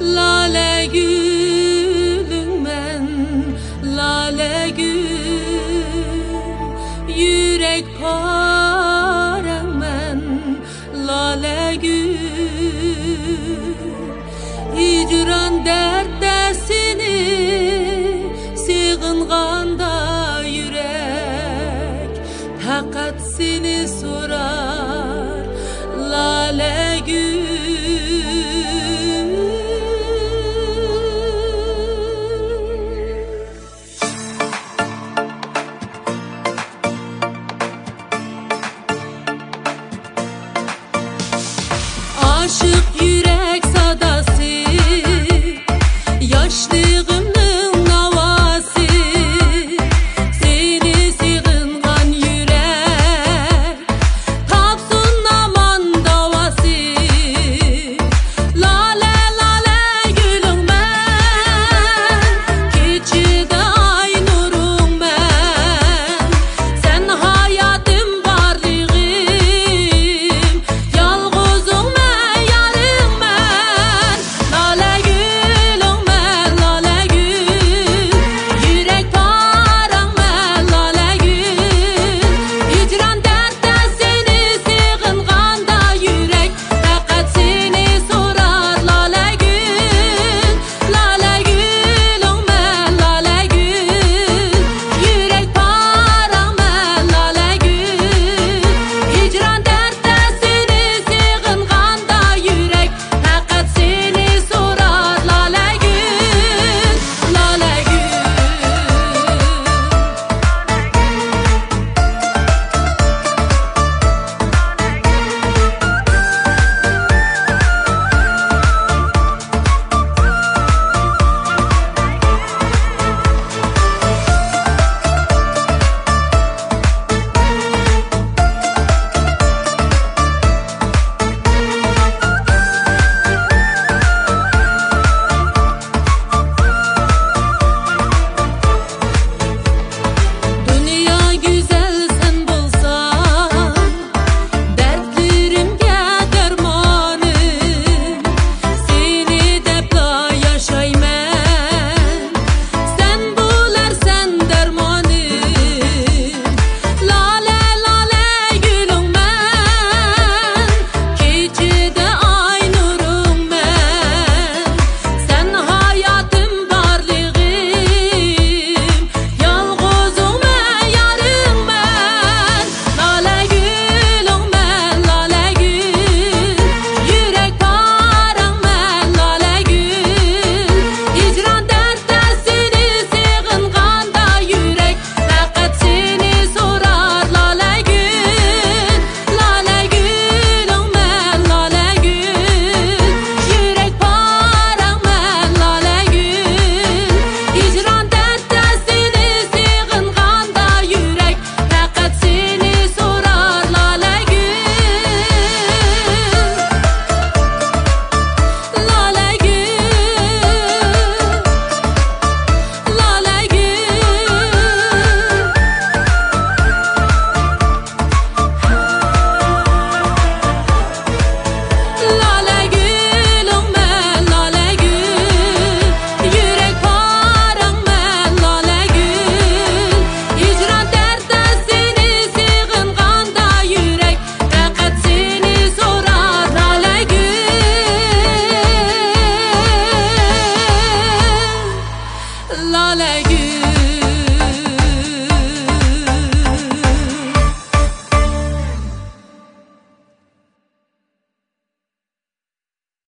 Lale gülüm ben Lale gül. Yürek parem ben Lale gül. Hicran dertdesini